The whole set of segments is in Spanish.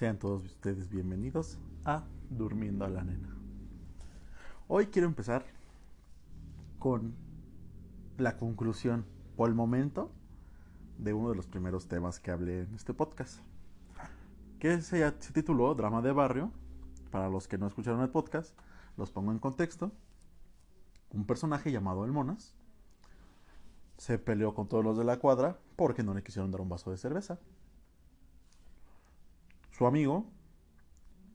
Sean todos ustedes bienvenidos a Durmiendo a la Nena. Hoy quiero empezar con la conclusión, por el momento, de uno de los primeros temas que hablé en este podcast, que se, se tituló Drama de Barrio. Para los que no escucharon el podcast, los pongo en contexto. Un personaje llamado El Monas se peleó con todos los de la cuadra porque no le quisieron dar un vaso de cerveza. Su amigo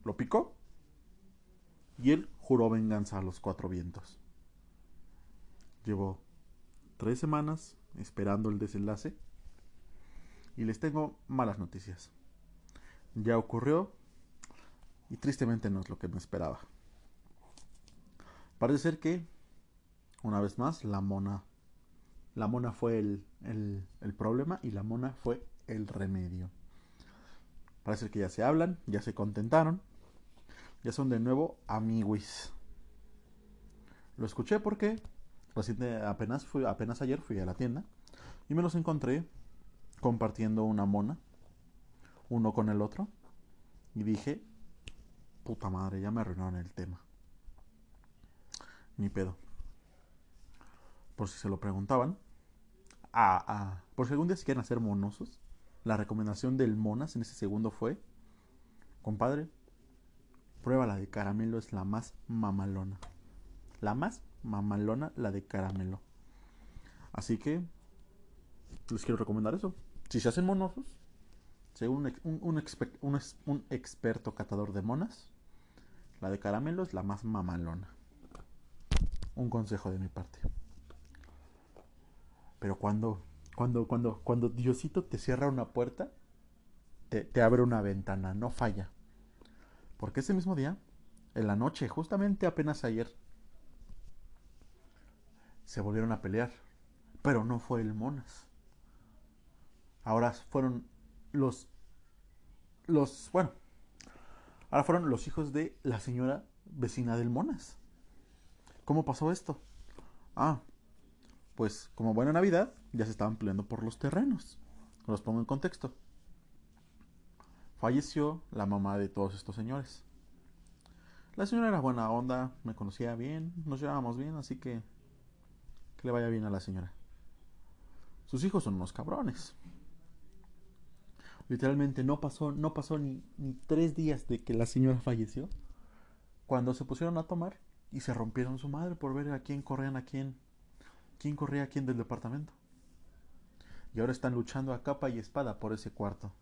lo picó y él juró venganza a los cuatro vientos. Llevó tres semanas esperando el desenlace y les tengo malas noticias. Ya ocurrió y tristemente no es lo que me esperaba. Parece ser que, una vez más, la mona, la mona fue el, el problema y la mona fue el remedio. Parece que ya se hablan, ya se contentaron. Ya son de nuevo amiguis. Lo escuché porque apenas, fui, apenas ayer fui a la tienda y me los encontré compartiendo una mona, uno con el otro. Y dije, puta madre, ya me arruinaron el tema. Ni pedo. Por si se lo preguntaban. Ah, ah. Por si algún día se quieren hacer monosos. La recomendación del Monas en ese segundo fue, compadre, prueba la de caramelo, es la más mamalona. La más mamalona, la de caramelo. Así que les quiero recomendar eso. Si se hacen monosos, según un, un, un, experto catador de monas, la de caramelo es la más mamalona. Un consejo de mi parte. Pero cuando cuando, cuando, cuando Diosito te cierra una puerta, te, abre una ventana, no falla. Porque ese mismo día, en la noche, justamente apenas ayer, se volvieron a pelear. Pero no fue el Monas. Ahora fueron los. Los. Bueno. Ahora fueron los hijos de la señora vecina del Monas. ¿Cómo pasó esto? Ah, pues como buena Navidad, ya se estaban peleando por los terrenos. Los pongo en contexto. Falleció la mamá de todos estos señores. La señora era buena onda, me conocía bien, nos llevábamos bien, así que que le vaya bien a la señora. Sus hijos son unos cabrones. Literalmente no pasó, no pasó ni, ni tres días de que la señora falleció cuando se pusieron a tomar y se rompieron su madre por ver a quién corrían a quién quién corría a quién del departamento. Y ahora están luchando a capa y espada por ese cuarto.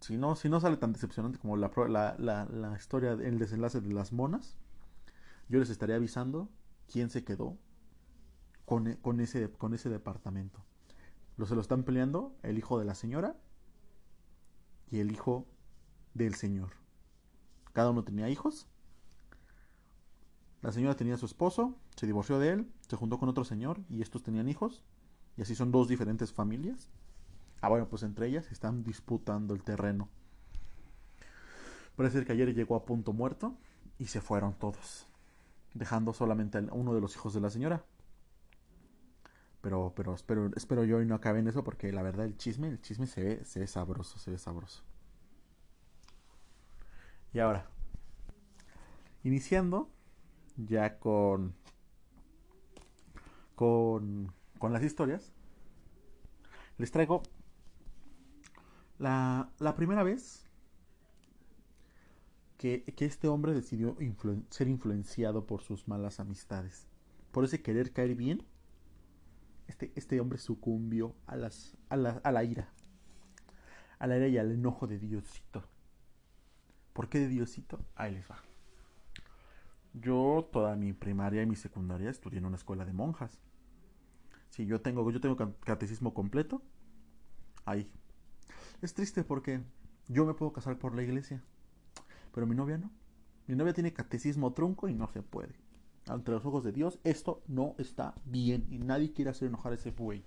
Si no, si no sale tan decepcionante como la, la, la, historia, el desenlace de las monas, yo les estaría avisando quién se quedó con, e, con, ese, con ese departamento. Lo se lo están peleando el hijo de la señora y el hijo del señor. Cada uno tenía hijos la señora tenía a su esposo, se divorció de él, se juntó con otro señor y estos tenían hijos. Y así son dos diferentes familias. Ah, bueno, pues entre ellas están disputando el terreno. Parece que ayer llegó a punto muerto y se fueron todos, dejando solamente a uno de los hijos de la señora. Pero, pero espero, espero yo y no acabe en eso porque la verdad el chisme, el chisme se ve, se ve sabroso, se ve sabroso. Y ahora, iniciando ya con, con, con las historias, les traigo la, la primera vez que, que, este hombre decidió ser influenciado por sus malas amistades. Por ese querer caer bien, este, este hombre sucumbió a, las, a, la, a la ira. A la ira y al enojo de Diosito. ¿Por qué de Diosito? Ahí les va. Yo toda mi primaria y mi secundaria estudié en una escuela de monjas. Yo tengo, yo tengo catecismo completo. Ahí. Es triste porque yo me puedo casar por la iglesia. Pero mi novia no. Mi novia tiene catecismo trunco y no se puede. Ante los ojos de Dios, esto no está bien. Y nadie quiere hacer enojar a ese güey.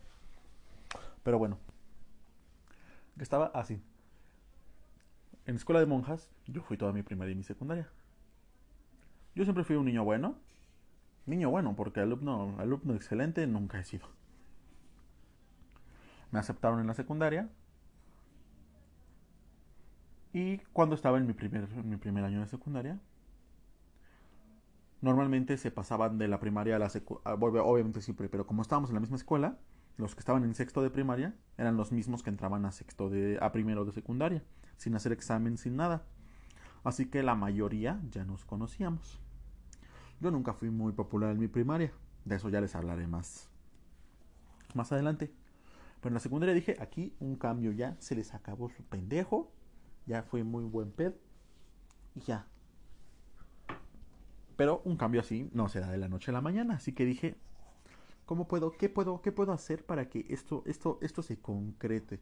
Pero bueno. Estaba así. En escuela de monjas, yo fui toda mi primaria y mi secundaria. Yo siempre fui un niño bueno. Niño bueno, porque alumno, alumno excelente nunca he sido. Me aceptaron en la secundaria. Y cuando estaba en mi primer, mi primer año de secundaria, normalmente se pasaban de la primaria a la secundaria, obviamente siempre, pero como estábamos en la misma escuela, los que estaban en sexto de primaria eran los mismos que entraban a sexto de a primero de secundaria, sin hacer examen, sin nada. Así que la mayoría ya nos conocíamos. Yo nunca fui muy popular en mi primaria, de eso ya les hablaré más más adelante. Pero en la secundaria dije, aquí un cambio ya, se les acabó su pendejo, ya fue muy buen ped y ya. Pero un cambio así no se da de la noche a la mañana, así que dije, ¿cómo puedo, qué puedo, qué puedo hacer para que esto, esto, esto se concrete?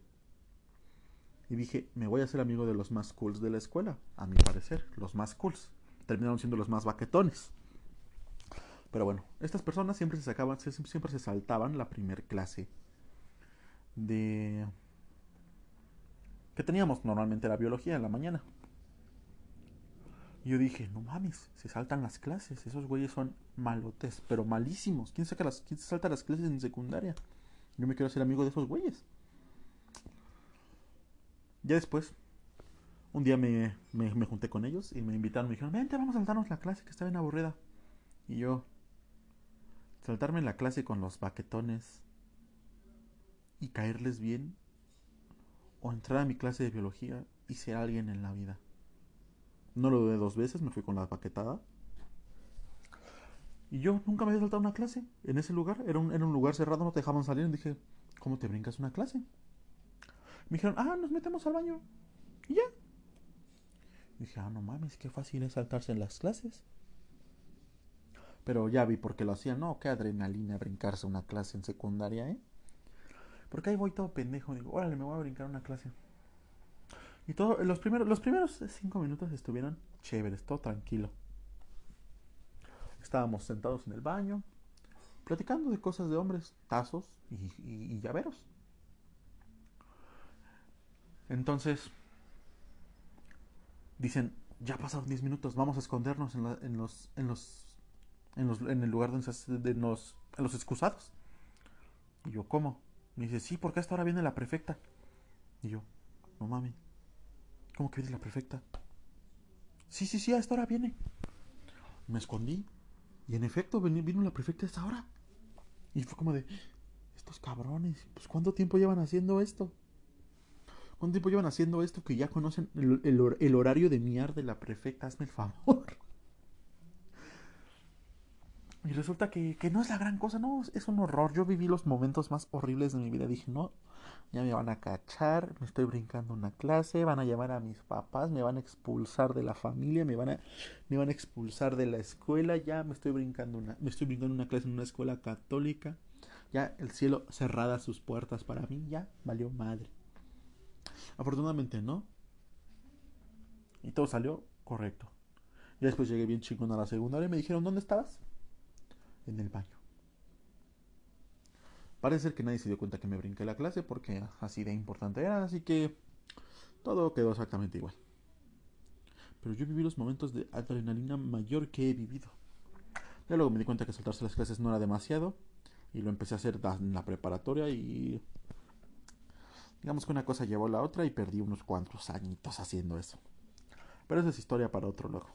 Y dije, me voy a hacer amigo de los más cools de la escuela, a mi parecer, los más cools. Terminaron siendo los más baquetones. Pero bueno, estas personas siempre se sacaban, siempre se saltaban la primer clase de que teníamos normalmente la biología en la mañana. Yo dije, no mames, se saltan las clases, esos güeyes son malotes, pero malísimos. ¿Quién, saca las, quién salta las clases en secundaria? Yo me quiero hacer amigo de esos güeyes. Ya después, un día me, me, me, junté con ellos y me invitaron, me dijeron, vente, vamos a saltarnos la clase que está bien aburrida. Y yo, saltarme la clase con los baquetones y caerles bien, o entrar a mi clase de biología y ser alguien en la vida. No lo dudé dos veces, me fui con la baquetada. Y yo nunca me había saltado una clase en ese lugar. Era un, un lugar cerrado, no te dejaban salir. Y dije, ¿cómo te brincas una clase? Me dijeron, ah, nos metemos al baño. Y ya. Y dije, ah, no mames, qué fácil es saltarse en las clases. Pero ya vi por qué lo hacían. No, qué adrenalina brincarse una clase en secundaria, ¿eh? Porque ahí voy todo pendejo. Digo, órale, me voy a brincar una clase. Y todo, los primeros, los primeros cinco minutos estuvieron chéveres, todo tranquilo. Estábamos sentados en el baño, platicando de cosas de hombres, tazos y, llaveros. Entonces, dicen, ya pasaron 10 minutos, vamos a escondernos en, los, en los en, los, en el lugar donde se de los excusados. Y yo, ¿cómo? Me dice, sí, porque hasta ahora viene la prefecta. Y yo, no mames. ¿Cómo que viene la prefecta? Sí, sí, sí, a esta hora viene. Me escondí. Y en efecto, vino la prefecta a esta hora. Y fue como de, estos cabrones, pues ¿cuánto tiempo llevan haciendo esto? ¿Cuánto tiempo llevan haciendo esto que ya conocen el, horario de miar de la prefecta? Hazme el favor. Y resulta que, no es la gran cosa, no, es un horror. Yo viví los momentos más horribles de mi vida. Dije, no, ya me van a cachar, me estoy brincando una clase, van a llamar a mis papás, me van a expulsar de la familia, me van a, me van a expulsar de la escuela, ya me estoy brincando una, me estoy brincando una clase en una escuela católica, ya el cielo cerrada sus puertas para mí, ya valió madre. Afortunadamente no. Y todo salió correcto. Y después llegué bien chingón a la segunda y me dijeron, ¿dónde estabas? En el baño. Parece ser que nadie se dio cuenta que me brinqué la clase porque así de importante era, así que todo quedó exactamente igual. Pero yo viví los momentos de adrenalina mayor que he vivido. Ya luego me di cuenta que saltarse las clases no era demasiado y lo empecé a hacer en la preparatoria y digamos que una cosa llevó a la otra y perdí unos cuantos añitos haciendo eso. Pero esa es historia para otro luego.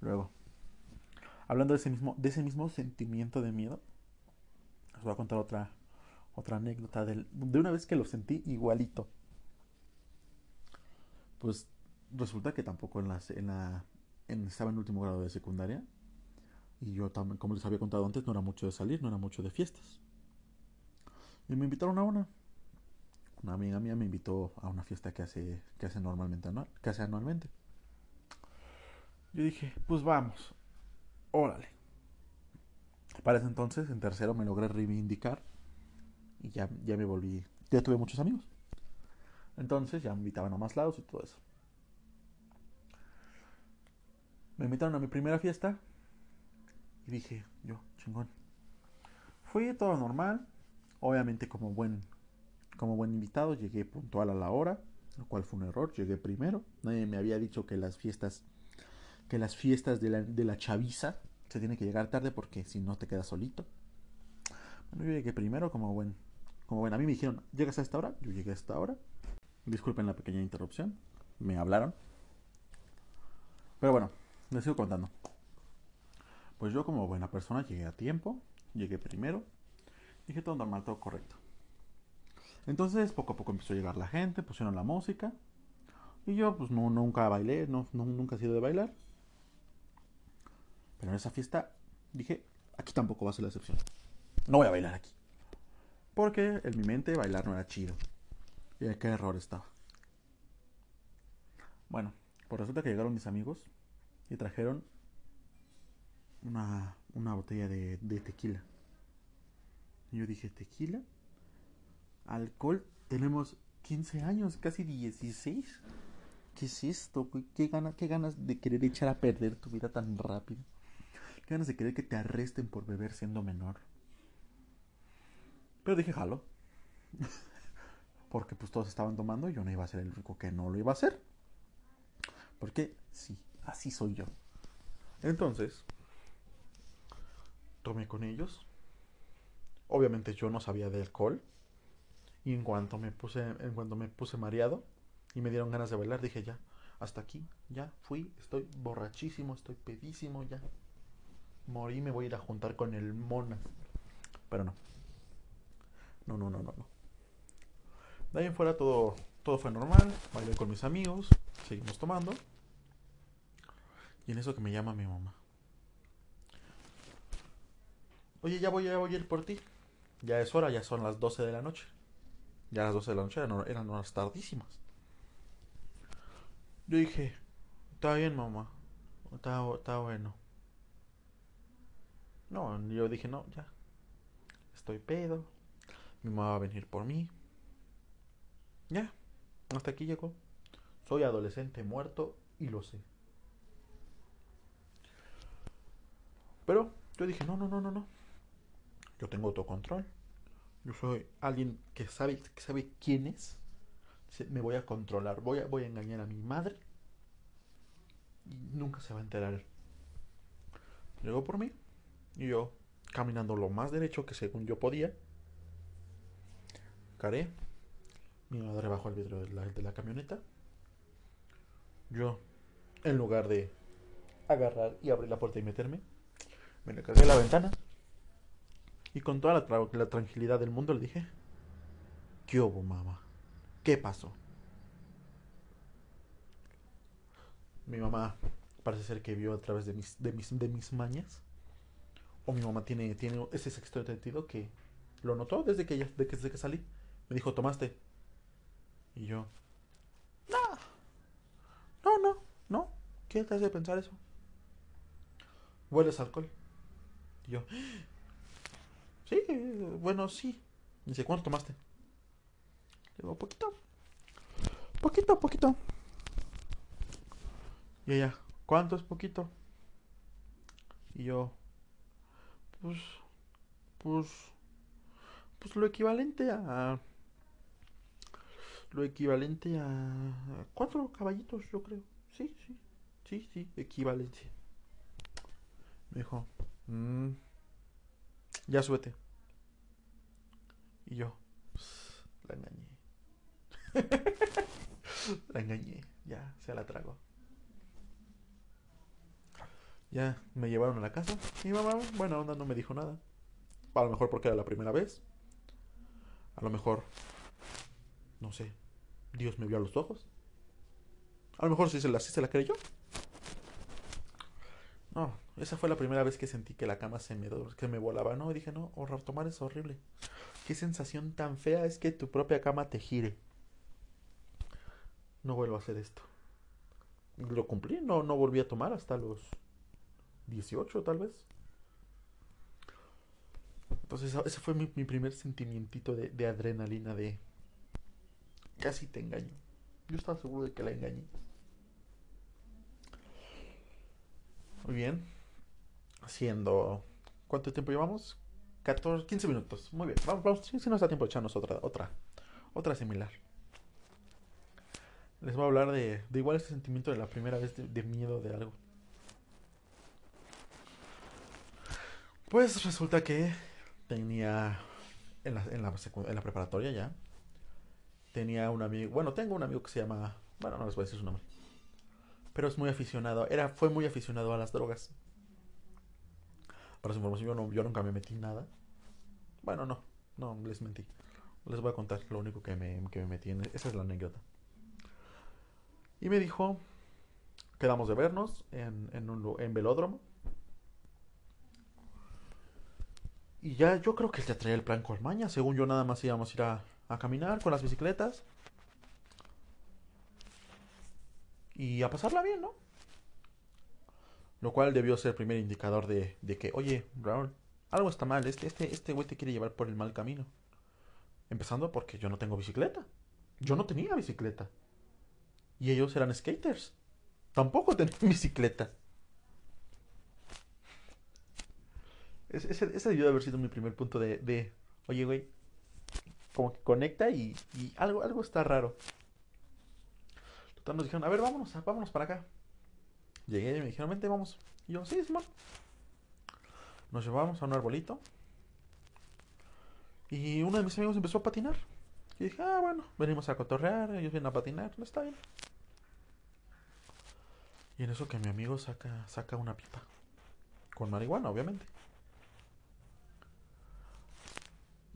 Luego, hablando de ese mismo, de ese mismo sentimiento de miedo, os voy a contar otra, otra anécdota de una vez que lo sentí igualito. Pues resulta que tampoco en, en la, en, estaba en último grado de secundaria. Y yo también, como les había contado antes, no era mucho de salir, no era mucho de fiestas. Y me invitaron a una. Una amiga mía me invitó a una fiesta que hace, que hace normalmente, que hace anualmente. Yo dije, pues vamos. Órale. Para ese entonces, en tercero, me logré reivindicar y ya, ya me volví. Ya tuve muchos amigos. Entonces ya me invitaban a más lados y todo eso. Me invitaron a mi primera fiesta y dije, yo, chingón. Fui todo normal. Obviamente como buen, como buen invitado, llegué puntual a la hora, lo cual fue un error. Llegué primero. Nadie me había dicho que las fiestas que las fiestas de la, de la chaviza se tiene que llegar tarde porque si no te quedas solito. Bueno, yo llegué primero como buen, como buen. A mí me dijeron, ¿llegas a esta hora? Yo llegué a esta hora. Disculpen la pequeña interrupción. Me hablaron. Pero bueno, les sigo contando. Pues yo como buena persona llegué a tiempo, llegué primero, dije todo normal, todo correcto. Entonces poco a poco empezó a llegar la gente, pusieron la música y yo pues no, nunca bailé, no, nunca he sido de bailar. Pero en esa fiesta dije, aquí tampoco va a ser la excepción. No voy a bailar aquí. Porque en mi mente bailar no era chido. Y qué error estaba. Bueno, pues resulta que llegaron mis amigos y trajeron una, una botella de, tequila. Y yo dije, ¿tequila? Alcohol, tenemos 15 años, casi 16. ¿Qué es esto? ¿Qué, gana, ¿Qué ganas de querer echar a perder tu vida tan rápido? ¿Qué ganas de querer que te arresten por beber siendo menor? Pero dije, jalo. Porque pues todos estaban tomando y yo no iba a ser el único que no lo iba a hacer. Porque sí, así soy yo. Entonces, tomé con ellos. Obviamente yo no sabía de alcohol. Y en cuanto me puse, en cuanto me puse mareado y me dieron ganas de bailar, dije ya, hasta aquí, ya fui, estoy borrachísimo, estoy pedísimo, ya. Morí, me voy a ir a juntar con el mona. Pero no. No, no, no, no, no. De ahí en fuera todo, todo fue normal. Bailé con mis amigos. Seguimos tomando. Y en eso que me llama mi mamá. Oye, ya voy, a ir por ti. Ya es hora, ya son las 12 de la noche. Ya las 12 de la noche eran, eran horas tardísimas. Yo dije, está bien, mamá. Está, está bueno. No, yo dije, no, ya. Estoy pedo. Mi mamá va a venir por mí. Ya. Hasta aquí llegó. Soy adolescente muerto y lo sé. Pero yo dije, no, no, no, no, no. Yo tengo autocontrol. Yo soy alguien que sabe, que sabe quién es. Me voy a controlar. Voy a, voy a engañar a mi madre. Y nunca se va a enterar. Llegó por mí. Y yo, caminando lo más derecho que según yo podía. Caré. Mi madre bajó el vidrio de la, de la camioneta. Yo, en lugar de agarrar y abrir la puerta y meterme, me le cargué la ventana. Y con toda la, la tranquilidad del mundo le dije, ¿qué hubo, mamá? ¿Qué pasó? Mi mamá parece ser que vio a través de mis, de mis, de mis mañas. O mi mamá tiene, tiene ese sexto sentido que lo notó desde que, desde que salí. Me dijo, ¿tomaste? Y yo, no, no, no, no. ¿Qué te hace pensar eso? ¿Hueles alcohol? Y yo, sí, bueno, sí. dice, ¿cuánto tomaste? Le digo, poquito. Poquito, poquito. Y ella, ¿cuánto es poquito? Y yo, pues, pues, pues lo equivalente a, lo equivalente a cuatro caballitos, yo creo. Sí, sí, sí, sí, equivalencia. Me dijo, Mm. Ya súbete. Y yo, la engañé. la engañé. Ya, se la trago. Ya me llevaron a la casa. Y mi mamá, bueno, onda no me dijo nada. A lo mejor porque era la primera vez. A lo mejor, no sé, Dios me vio a los ojos. A lo mejor sí se la, sí se la creyó. No, esa fue la primera vez que sentí que la cama se me, que me volaba. No, dije, no, horror, tomar es horrible. Qué sensación tan fea es que tu propia cama te gire. No vuelvo a hacer esto. Lo cumplí, no, no volví a tomar hasta los 18 tal vez. Entonces ese fue mi, primer sentimiento de, adrenalina de... Casi te engaño. Yo estaba seguro de que la engañé. Muy bien. Haciendo. ¿Cuánto tiempo llevamos? 14, 15 minutos. Muy bien. Vamos, vamos. Si nos da tiempo echarnos otra, otra, otra similar. Les voy a hablar de, de igual este sentimiento de la primera vez de, miedo de algo. Pues resulta que tenía en la, preparatoria ya. tenía un amigo, bueno, tengo un amigo que se llama, bueno, no les voy a decir su nombre, pero es muy aficionado, era, fue muy aficionado a las drogas. Para su información, yo, no, yo nunca me metí nada. Bueno, no, no, les mentí. Les voy a contar lo único que me, que me metí en, esa es la anécdota. Y me dijo, quedamos de vernos en, en, un, en velódromo. Y ya yo creo que él ya traía el plan con maña. Según yo, nada más íbamos a ir a, a caminar con las bicicletas. Y a pasarla bien, ¿no? Lo cual debió ser el primer indicador de, de que, oye, Raúl, algo está mal. Este, este, este güey te quiere llevar por el mal camino. Empezando porque yo no tengo bicicleta. Yo no tenía bicicleta. Y ellos eran skaters. Tampoco tenían bicicleta. Ese, debió de haber sido mi primer punto de, oye, güey, como que conecta y, algo, algo está raro. Total, nos dijeron, a ver, vámonos, vámonos para acá. Llegué y me dijeron, vente, vamos. Y yo, sí, Simón. Nos llevamos a un arbolito. Y uno de mis amigos empezó a patinar. Y dije, ah, bueno, venimos a cotorrear, ellos vienen a patinar, no está bien. Y en eso que mi amigo saca, saca una pipa. Con marihuana, obviamente.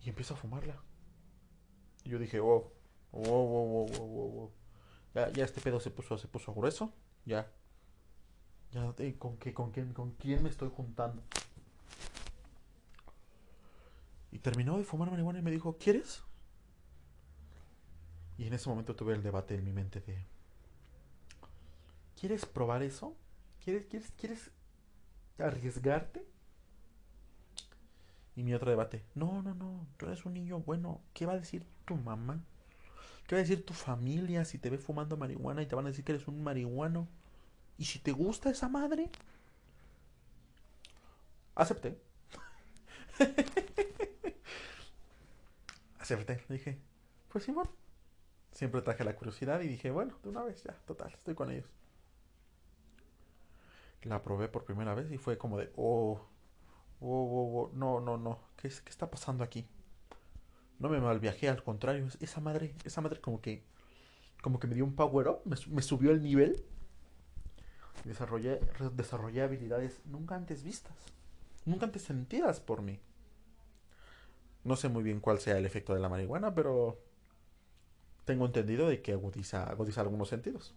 Y empieza a fumarla. Y yo dije, oh, oh, oh, oh, oh, oh. Ya, ya este pedo se puso, se puso grueso. Ya. Ya, ¿con, qué, con, quién, ¿Con quién me estoy juntando? Y terminó de fumar marihuana y me dijo, ¿quieres? Y en ese momento tuve el debate en mi mente de, ¿quieres probar eso? ¿Quieres, quieres, quieres arriesgarte? Y mi otro debate, no, no, no, tú eres un niño bueno, ¿qué va a decir tu mamá? ¿Qué va a decir tu familia si te ve fumando marihuana y te van a decir que eres un marihuano? ¿Y si te gusta esa madre? Acepté. Acepté, dije, pues Simón. Siempre traje la curiosidad y dije, bueno, de una vez ya, total, estoy con ellos. La probé por primera vez y fue como de, oh, oh, oh, oh no, no, no, ¿Qué, ¿qué está pasando aquí? No me malviajé, al contrario, esa madre, esa madre como que, como que me dio un power up, me, subió el nivel. Desarrollé, desarrollé habilidades nunca antes vistas, nunca antes sentidas por mí. No sé muy bien cuál sea el efecto de la marihuana, pero tengo entendido de que agudiza, agudiza algunos sentidos.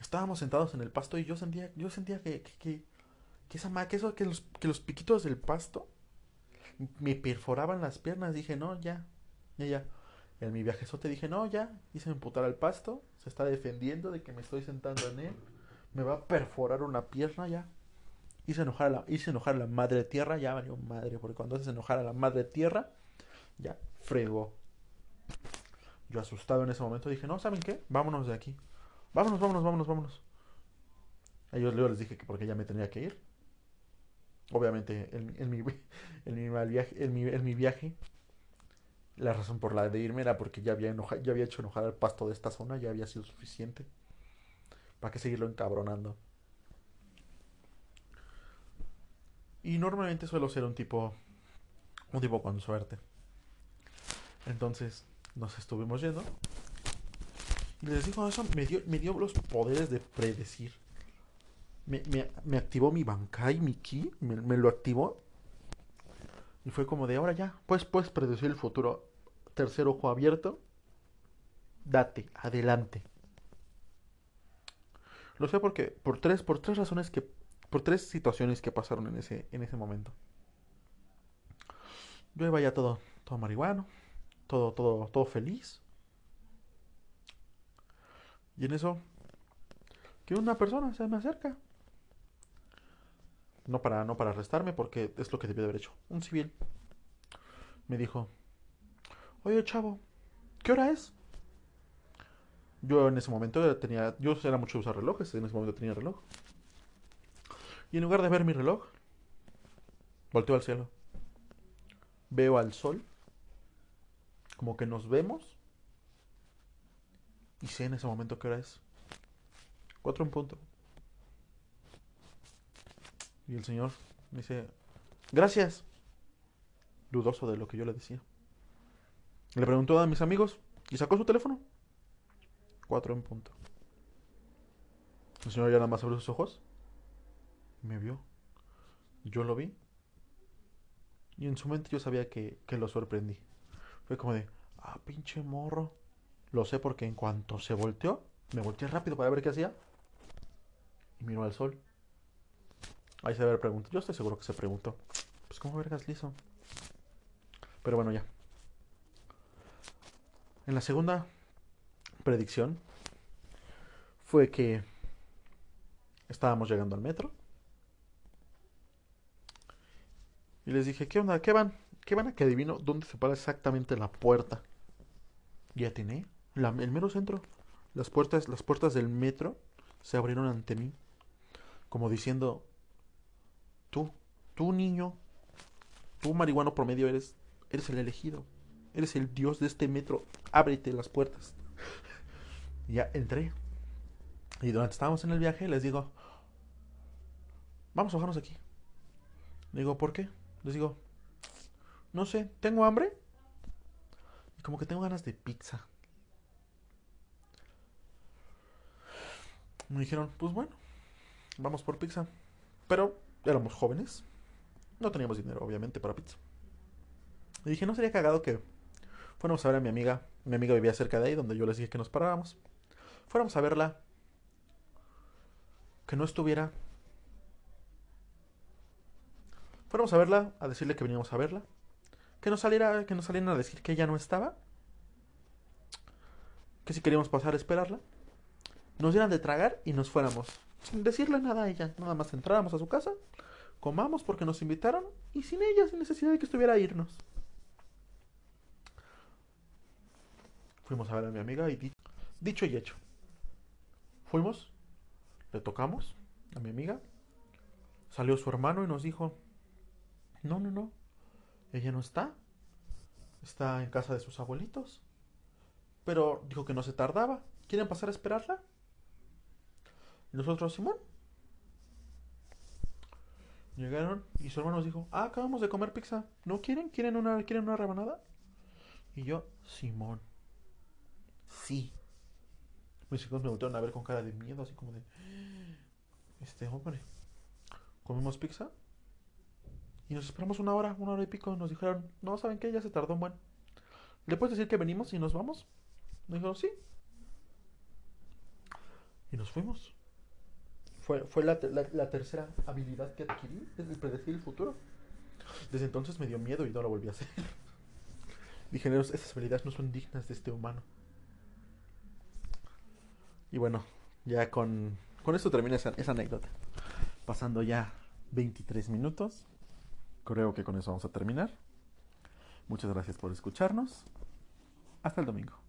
Estábamos sentados en el pasto y yo sentía, yo sentía que, que, esa que, eso, que, los, que los piquitos del pasto me perforaban las piernas. Dije, no, ya, ya, ya. En mi viajezote dije, no, ya, hice emputar al pasto. Se está defendiendo de que me estoy sentando en él. Me va a perforar una pierna ya. Hice enojar a la, hice enojar a la madre tierra, ya valió madre, porque cuando haces enojar a la madre tierra, ya fregó. Yo asustado en ese momento dije, no, ¿saben qué? Vámonos de aquí. Vámonos, vámonos, vámonos, vámonos. A ellos luego les dije que porque ya me tenía que ir. Obviamente, en, en mi, en, mi viaje, en, mi, en mi viaje, la razón por la de irme era porque ya había, ya había hecho enojar al pasto de esta zona, ya había sido suficiente. ¿Para qué seguirlo encabronando? Y normalmente suelo ser un tipo, un tipo con suerte. Entonces nos estuvimos yendo. Y les digo, eso me dio, me dio los poderes de predecir. Me, me, activó mi Bankai, mi Ki, me, me, lo activó. Y fue como de ahora ya, pues puedes predecir el futuro. Tercer ojo abierto. Date, adelante. Lo sé porque, por tres, por tres razones que por tres situaciones que pasaron en ese, en ese momento. Yo iba ya todo, todo marihuano, todo, todo, todo feliz. Y en eso, que una persona se me acerca. No para, no para arrestarme, porque es lo que debió de haber hecho. Un civil. Me dijo, oye chavo, ¿qué hora es? Yo en ese momento tenía, yo era mucho usar relojes, en ese momento tenía reloj. Y en lugar de ver mi reloj, volteo al cielo. Veo al sol, como que nos vemos. Y sé en ese momento qué hora es. Cuatro en punto. Y el Señor dice, gracias. Dudoso de lo que yo le decía. Le preguntó a mis amigos y sacó su teléfono. Cuatro en punto. El señor ya nada más abrió sus ojos me vio. Yo lo vi. Y en su mente yo sabía que, que lo sorprendí. Fue como de, ah, pinche morro. Lo sé porque en cuanto se volteó, me volteé rápido para ver qué hacía. Y miró al sol. Ahí se debe preguntar. Yo estoy seguro que se preguntó. Pues cómo vergas liso. Pero bueno, ya. En la segunda predicción fue que estábamos llegando al metro. Y les dije, ¿qué onda? ¿Qué van? ¿Qué van a que adivino dónde se para exactamente la puerta? Y atiné. La, el mero centro. Las puertas, las puertas del metro se abrieron ante mí. Como diciendo, tú, niño, tú marihuano promedio eres, eres el elegido. Eres el dios de este metro. Ábrete las puertas. Ya entré. Y durante estábamos en el viaje les digo, vamos a bajarnos aquí. digo, ¿por qué? Les digo, no sé, tengo hambre. Y como que tengo ganas de pizza. Me dijeron, pues bueno, vamos por pizza. Pero éramos jóvenes. No teníamos dinero, obviamente, para pizza. Y dije, no sería cagado que fuéramos a ver a mi amiga. Mi amiga vivía cerca de ahí, donde yo les dije que nos paráramos. Fuéramos a verla. Que no estuviera. Fuéramos a verla, a decirle que veníamos a verla. Que nos saliera, que nos salieran a decir que ella no estaba. Que si queríamos pasar a esperarla. Nos dieran de tragar y nos fuéramos. Sin decirle nada a ella. Nada más entráramos a su casa. Comamos porque nos invitaron. Y sin ella, sin necesidad de que estuviera a irnos. Fuimos a ver a mi amiga y dicho y hecho. Fuimos, le tocamos a mi amiga. Salió su hermano y nos dijo, no, no, no, ella no está. Está en casa de sus abuelitos. Pero dijo que no se tardaba. ¿Quieren pasar a esperarla? Y nosotros, Simón. Llegaron y su hermano nos dijo, ah, acabamos de comer pizza. ¿No quieren? ¿Quieren una, ¿quieren una rebanada? Y yo, Simón. Sí. Mis hijos me volvieron a ver con cara de miedo, así como de... Este, hombre. Comimos pizza. Y nos esperamos una hora, una hora y pico. Nos dijeron, no, ¿saben qué? Ya se tardó un buen. ¿Le puedes decir que venimos y nos vamos? Nos dijeron, sí. Y nos fuimos. Fue, fue la, la, tercera habilidad que adquirí, el predecir el futuro. Desde entonces me dio miedo y no lo volví a hacer. Dije, esas habilidades no son dignas de este humano. Y bueno, ya con, con esto termina esa anécdota. Pasando ya 23 minutos. Creo que con eso vamos a terminar. Muchas gracias por escucharnos. Hasta el domingo.